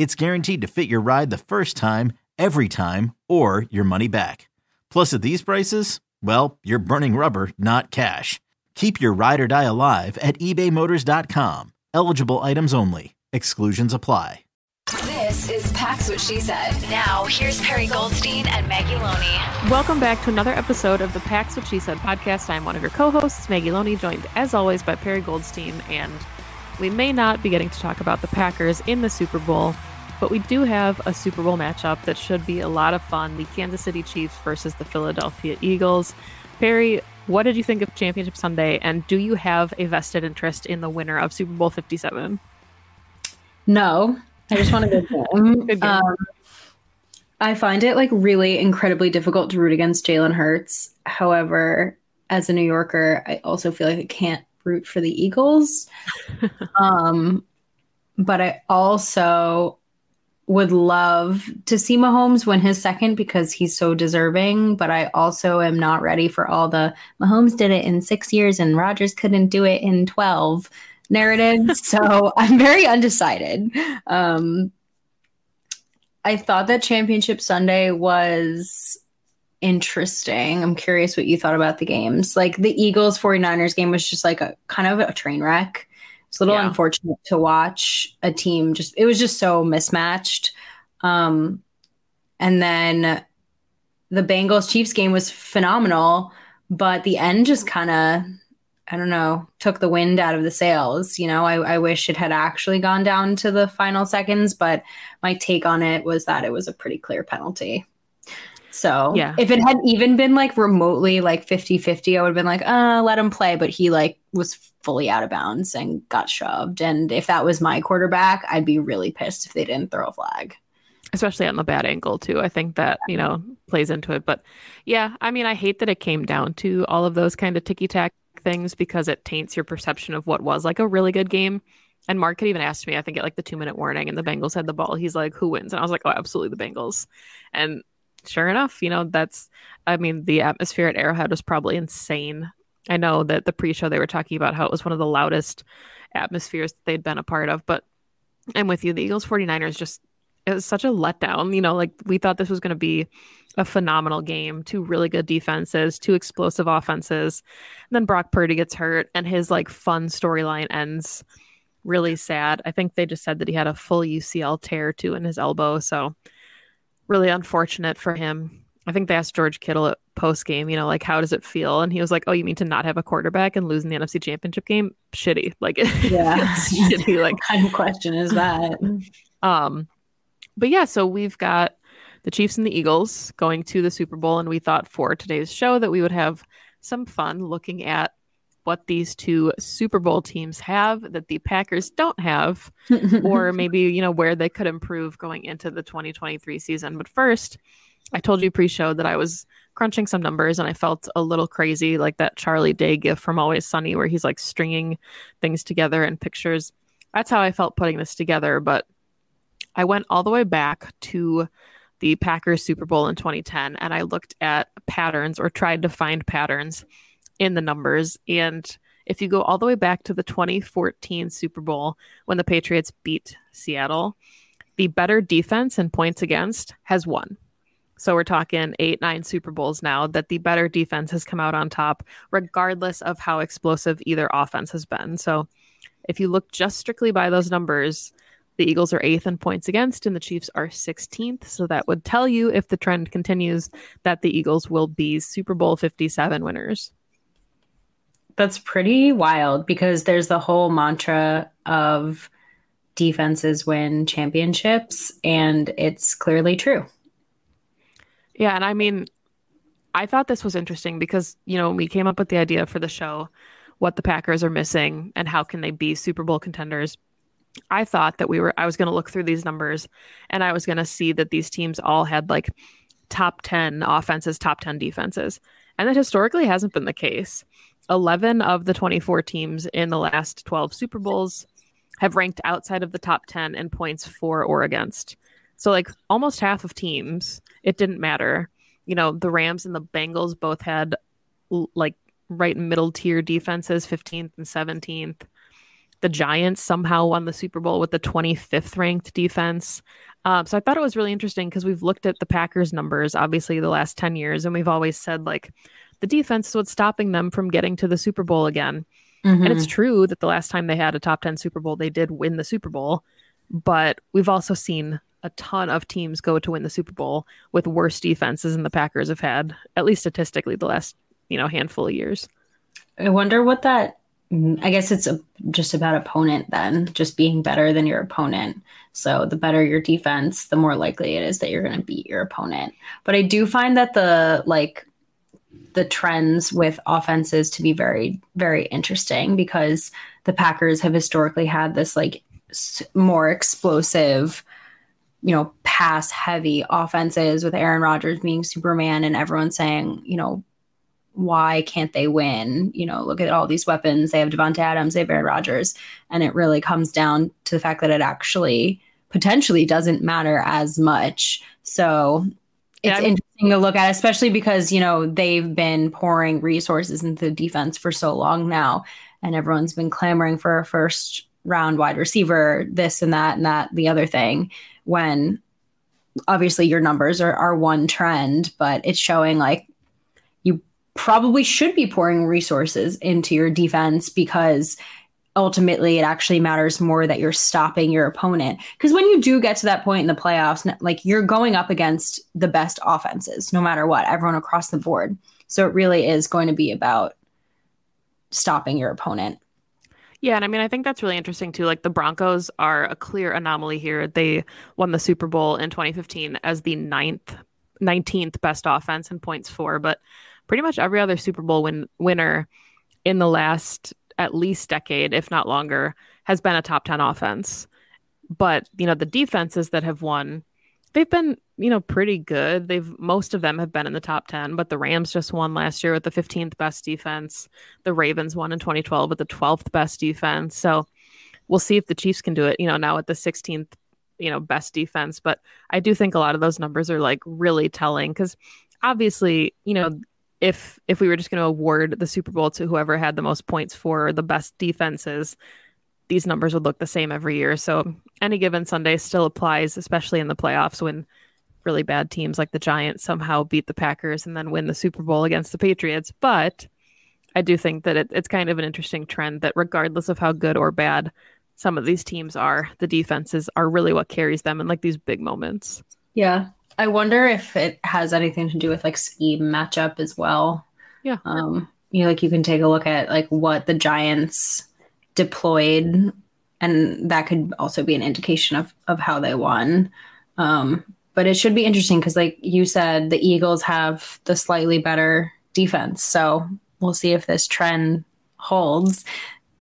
it's guaranteed to fit your ride the first time, every time, or your money back. Plus, at these prices, well, you're burning rubber, not cash. Keep your ride or die alive at ebaymotors.com. Eligible items only. Exclusions apply. This is Pax What She Said. Now, here's Perry Goldstein and Maggie Loney. Welcome back to another episode of the Pax What She Said podcast. I'm one of your co-hosts, Maggie Loney, joined as always by Perry Goldstein, and we may not be getting to talk about the Packers in the Super Bowl but we do have a Super Bowl matchup that should be a lot of fun the Kansas City Chiefs versus the Philadelphia Eagles. Perry, what did you think of Championship Sunday? And do you have a vested interest in the winner of Super Bowl 57? No, I just want a good game. good game. Um, I find it like really incredibly difficult to root against Jalen Hurts. However, as a New Yorker, I also feel like I can't root for the Eagles. um, but I also would love to see Mahomes win his second because he's so deserving. But I also am not ready for all the Mahomes did it in six years and Rodgers couldn't do it in 12 narrative. so I'm very undecided. Um, I thought that Championship Sunday was interesting. I'm curious what you thought about the games. Like the Eagles 49ers game was just like a kind of a train wreck. It's a little yeah. unfortunate to watch a team just it was just so mismatched. Um and then the Bengals Chiefs game was phenomenal, but the end just kind of I don't know, took the wind out of the sails. You know, I, I, wish it had actually gone down to the final seconds, but my take on it was that it was a pretty clear penalty. So yeah. if it had even been like remotely like 50 50, I would have been like, uh, let him play. But he like was fully out of bounds and got shoved. And if that was my quarterback, I'd be really pissed if they didn't throw a flag. Especially on the bad ankle, too. I think that, you know, plays into it. But yeah, I mean, I hate that it came down to all of those kind of ticky tack things because it taints your perception of what was like a really good game. And Mark had even asked me, I think at like the two minute warning, and the Bengals had the ball. He's like, who wins? And I was like, oh, absolutely the Bengals. And sure enough, you know, that's, I mean, the atmosphere at Arrowhead was probably insane. I know that the pre show they were talking about how it was one of the loudest atmospheres that they'd been a part of, but I'm with you. The Eagles 49ers just, it was such a letdown. You know, like we thought this was going to be a phenomenal game, two really good defenses, two explosive offenses. And then Brock Purdy gets hurt and his like fun storyline ends really sad. I think they just said that he had a full UCL tear too in his elbow. So, really unfortunate for him. I think they asked George Kittle at post game, you know, like how does it feel? And he was like, "Oh, you mean to not have a quarterback and lose in the NFC Championship game? Shitty. Like, yeah, shitty. Like, what kind of question is that?" um, but yeah, so we've got the Chiefs and the Eagles going to the Super Bowl, and we thought for today's show that we would have some fun looking at what these two Super Bowl teams have that the Packers don't have, or maybe, you know, where they could improve going into the 2023 season. But first, I told you pre show that I was crunching some numbers and I felt a little crazy, like that Charlie Day gift from Always Sunny, where he's like stringing things together and pictures. That's how I felt putting this together. But I went all the way back to the Packers Super Bowl in 2010 and I looked at patterns or tried to find patterns in the numbers. And if you go all the way back to the 2014 Super Bowl when the Patriots beat Seattle, the better defense and points against has won. So we're talking eight, nine Super Bowls now that the better defense has come out on top, regardless of how explosive either offense has been. So if you look just strictly by those numbers, The Eagles are eighth in points against, and the Chiefs are 16th. So that would tell you, if the trend continues, that the Eagles will be Super Bowl 57 winners. That's pretty wild because there's the whole mantra of defenses win championships, and it's clearly true. Yeah. And I mean, I thought this was interesting because, you know, we came up with the idea for the show, what the Packers are missing and how can they be Super Bowl contenders I thought that we were I was going to look through these numbers and I was going to see that these teams all had like top 10 offenses, top 10 defenses. And that historically hasn't been the case. 11 of the 24 teams in the last 12 Super Bowls have ranked outside of the top 10 in points for or against. So like almost half of teams, it didn't matter. You know, the Rams and the Bengals both had like right middle tier defenses, 15th and 17th. The Giants somehow won the Super Bowl with the 25th ranked defense. Um, so I thought it was really interesting because we've looked at the Packers numbers, obviously, the last 10 years, and we've always said like the defense is what's stopping them from getting to the Super Bowl again. Mm-hmm. And it's mm-hmm. true that the last time they had a top 10 Super Bowl, they did win the Super Bowl. But we've also seen a ton of teams go to win the Super Bowl with worse defenses than the Packers have had, at least statistically, the last you know handful of years. I wonder what that I guess it's a, just about opponent then, just being better than your opponent. So the better your defense, the more likely it is that you're going to beat your opponent. But I do find that the like the trends with offenses to be very very interesting because the Packers have historically had this like more explosive you know pass heavy offenses with Aaron Rodgers being Superman and everyone saying, you know, why can't they win? You know, look at all these weapons. They have Davante Adams, they have Aaron Rodgers. And it really comes down to the fact that it actually potentially doesn't matter as much. So it's yeah, interesting to look at, especially because, you know, they've been pouring resources into the defense for so long now. And everyone's been clamoring for a first round wide receiver, this and that and that, the other thing, when obviously your numbers are, are one trend, but it's showing like you probably should be pouring resources into your defense because ultimately it actually matters more that you're stopping your opponent. Because when you do get to that point in the playoffs like you're going up against the best offenses no matter what everyone across the board. So it really is going to be about stopping your opponent yeah, and I mean, I think that's really interesting too. Like the Broncos are a clear anomaly here. They won the Super Bowl in 2015 as the ninth, 19th best offense in points for, but pretty much every other Super Bowl win- winner in the last at least decade, if not longer, has been a top 10 offense. But, you know, the defenses that have won, they've been, you know, pretty good. They've most of them have been in the top 10, but the Rams just won last year with the 15th best defense. The Ravens won in 2012 with the 12th best defense. So we'll see if the Chiefs can do it, you know, now at the 16th you know best defense but i do think a lot of those numbers are like really telling because obviously you know if if we were just going to award the Super Bowl to whoever had the most points for the best defenses, these numbers would look the same every year. So any given Sunday still applies, especially in the playoffs when really bad teams like the Giants somehow beat the Packers and then win the Super Bowl against the Patriots. But I do think that it, it's kind of an interesting trend that regardless of how good or bad some of these teams are, the defenses are really what carries them in like these big moments. Yeah. I wonder if it has anything to do with like scheme matchup as well. Yeah. Um, you know, like you can take a look at like what the Giants deployed, and that could also be an indication of of how they won. Um, but it should be interesting because, like you said, the Eagles have the slightly better defense. So we'll see if this trend holds.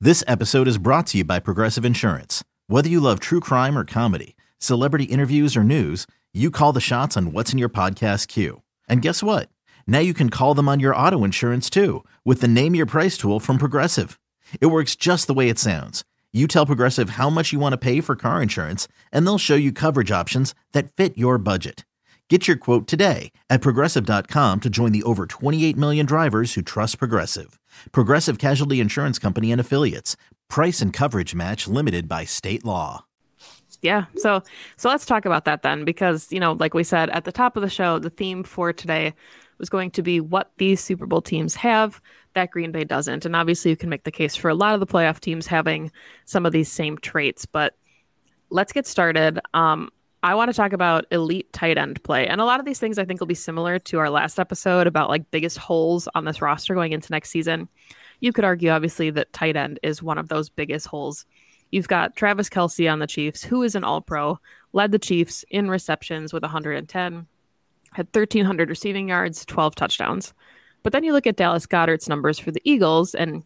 This episode is brought to you by Progressive Insurance. Whether you love true crime or comedy, celebrity interviews or news you call the shots on what's in your podcast queue. And guess what? Now you can call them on your auto insurance too with the Name Your Price tool from Progressive. It works just the way it sounds. You tell Progressive how much you want to pay for car insurance, and they'll show you coverage options that fit your budget. Get your quote today at progressive.com to join the over 28 million drivers who trust Progressive. Progressive Casualty Insurance Company and Affiliates. Price and coverage match limited by state law yeah so so let's talk about that then because you know like we said at the top of the show the theme for today was going to be what these super bowl teams have that green bay doesn't and obviously you can make the case for a lot of the playoff teams having some of these same traits but let's get started. Um, I want to talk about elite tight end play. And a lot of these things I think will be similar to our last episode about like biggest holes on this roster going into next season. You could argue, obviously, that tight end is one of those biggest holes. You've got Travis Kelce on the Chiefs, who is an all pro, led the Chiefs in receptions with 110, had 1,300 receiving yards, 12 touchdowns. But then you look at Dallas Goedert's numbers for the Eagles, and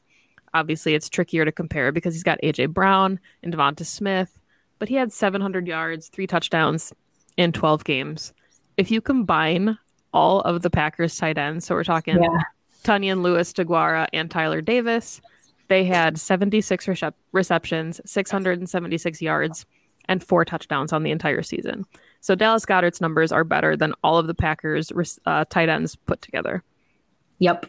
obviously it's trickier to compare because he's got A.J. Brown and Devonta Smith but he had 700 yards, three touchdowns in 12 games. If you combine all of the Packers tight ends, so we're talking yeah. Tonyan Lewis, DeGuara, and Tyler Davis, they had 76 recep- receptions, 676 yards, and four touchdowns on the entire season. So Dallas Goedert's numbers are better than all of the Packers uh, tight ends put together. Yep.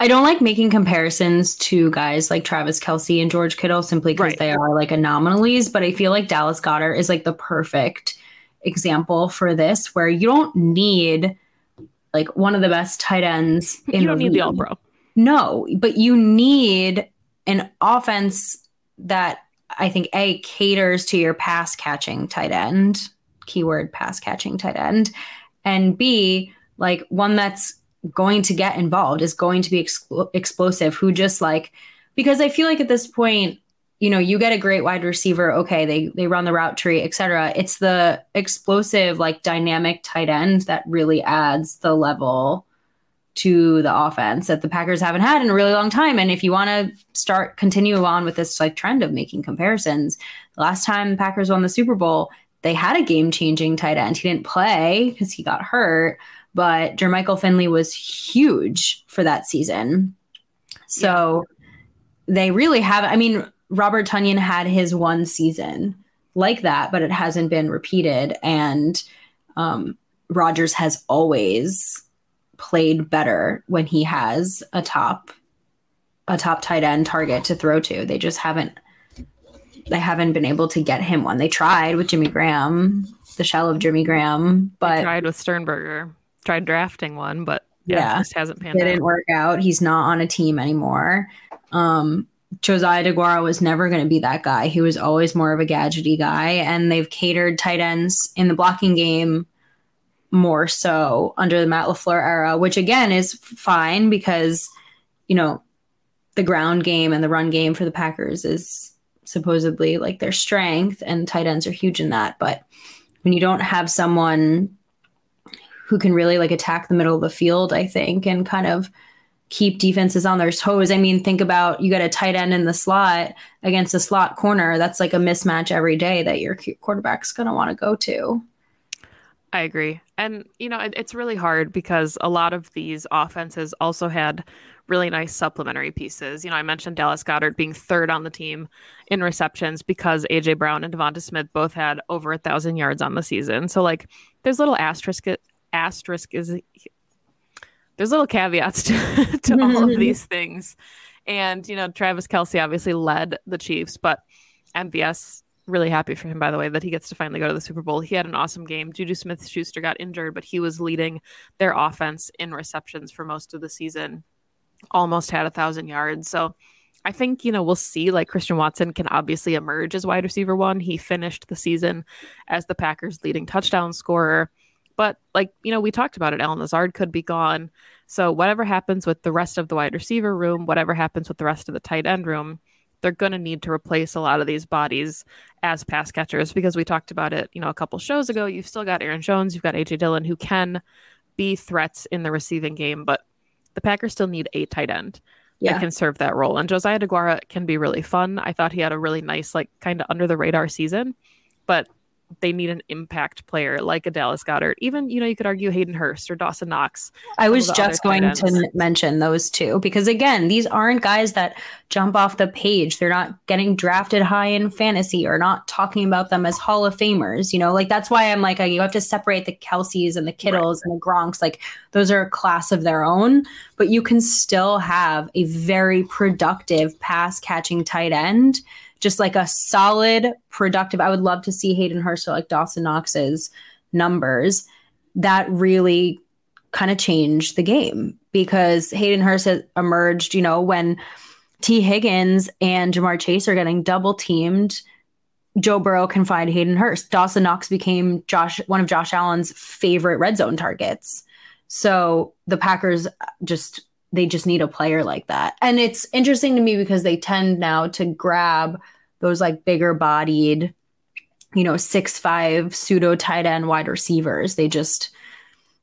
I don't like making comparisons to guys like Travis Kelce and George Kittle simply because right. they are like anomalies, but I feel like Dallas Goedert is like the perfect example for this where you don't need like one of the best tight ends in You don't the need league. the all pro. No, but you need an offense that I think A caters to your pass catching tight end, keyword pass catching tight end, and B like one that's going to get involved, is going to be expl- explosive, who just like, because I feel like at this point, you know, you get a great wide receiver, okay, they they run the route tree, etc. It's the explosive, like dynamic tight end that really adds the level to the offense that the Packers haven't had in a really long time. And if you want to start continue on with this like trend of making comparisons, last time Packers won the Super Bowl, they had a game changing tight end. He didn't play because he got hurt, but Jermichael Finley was huge for that season. So yeah. they really have, I mean, Robert Tonyan had his one season like that, but it hasn't been repeated. And um, Rodgers has always played better when he has a top a top tight end target to throw to. They just haven't they haven't been able to get him one. They tried with Jimmy Graham, the shell of Jimmy Graham, but they tried with Sternberger tried drafting one, but yeah, yeah just hasn't panned it didn't work out. He's not on a team anymore. Um, Josiah DeGuara was never going to be that guy. He was always more of a gadgety guy, and they've catered tight ends in the blocking game more so under the Matt LaFleur era, which again is fine because you know the ground game and the run game for the Packers is supposedly like their strength, and tight ends are huge in that. But when you don't have someone who can really like attack the middle of the field, I think, and kind of keep defenses on their toes. I mean, think about you got a tight end in the slot against a slot corner. That's like a mismatch every day that your quarterback's going to want to go to. I agree. And, you know, it, it's really hard because a lot of these offenses also had really nice supplementary pieces. You know, I mentioned Dallas Goedert being third on the team in receptions because AJ Brown and Devonta Smith both had over a thousand yards on the season. So, like, there's little asterisk asterisk is there's little caveats to, to all of mm-hmm. these things. And, you know, Travis Kelce obviously led the Chiefs, but MVS really happy for him, by the way, that he gets to finally go to the Super Bowl. He had an awesome game. Juju Smith Schuster got injured, but he was leading their offense in receptions for most of the season, almost had a thousand yards. So I think, you know, we'll see like Christian Watson can obviously emerge as wide receiver one. He finished the season as the Packers' leading touchdown scorer. But like, you know, we talked about it. Allen Lazard could be gone. So whatever happens with the rest of the wide receiver room, whatever happens with the rest of the tight end room, they're going to need to replace a lot of these bodies as pass catchers because we talked about it, you know, a couple shows ago. You've still got Aaron Jones, you've got AJ Dillon who can be threats in the receiving game, but the Packers still need a tight end yeah. that can serve that role. And Josiah DeGuara can be really fun. I thought he had a really nice, like, kind of under the radar season, but they need an impact player like a Dallas Goedert. Even, you know, you could argue Hayden Hurst or Dawson Knox. I was just going to mention those two because, again, these aren't guys that jump off the page. They're not getting drafted high in fantasy or not talking about them as Hall of Famers. You know, like that's why I'm like, you have to separate the Kelces and the Kittles right. and the Gronks. Like those are a class of their own, but you can still have a very productive pass catching tight end just like a solid, productive. I would love to see Hayden Hurst or like Dawson Knox's numbers. That really kind of changed the game because Hayden Hurst has emerged, you know, when Tee Higgins and Ja'Marr Chase are getting double teamed Joe Burrow can find Hayden Hurst. Dawson Knox became Josh one of Josh Allen's favorite red zone targets. So the Packers uh, just they just need a player like that. And it's interesting to me because they tend now to grab those like bigger bodied, you know, six five pseudo tight end wide receivers. They just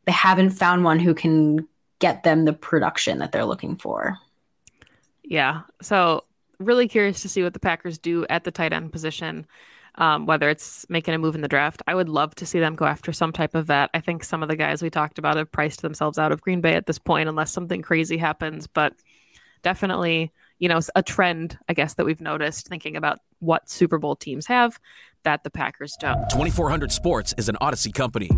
they haven't found one who can get them the production that they're looking for. Yeah. So really curious to see what the Packers do at the tight end position. Um, whether it's making a move in the draft, I would love to see them go after some type of vet. I think some of the guys we talked about have priced themselves out of Green Bay at this point, unless something crazy happens. But definitely, you know, a trend, I guess, that we've noticed thinking about what Super Bowl teams have that the Packers don't. 2400 Sports is an Audacy company.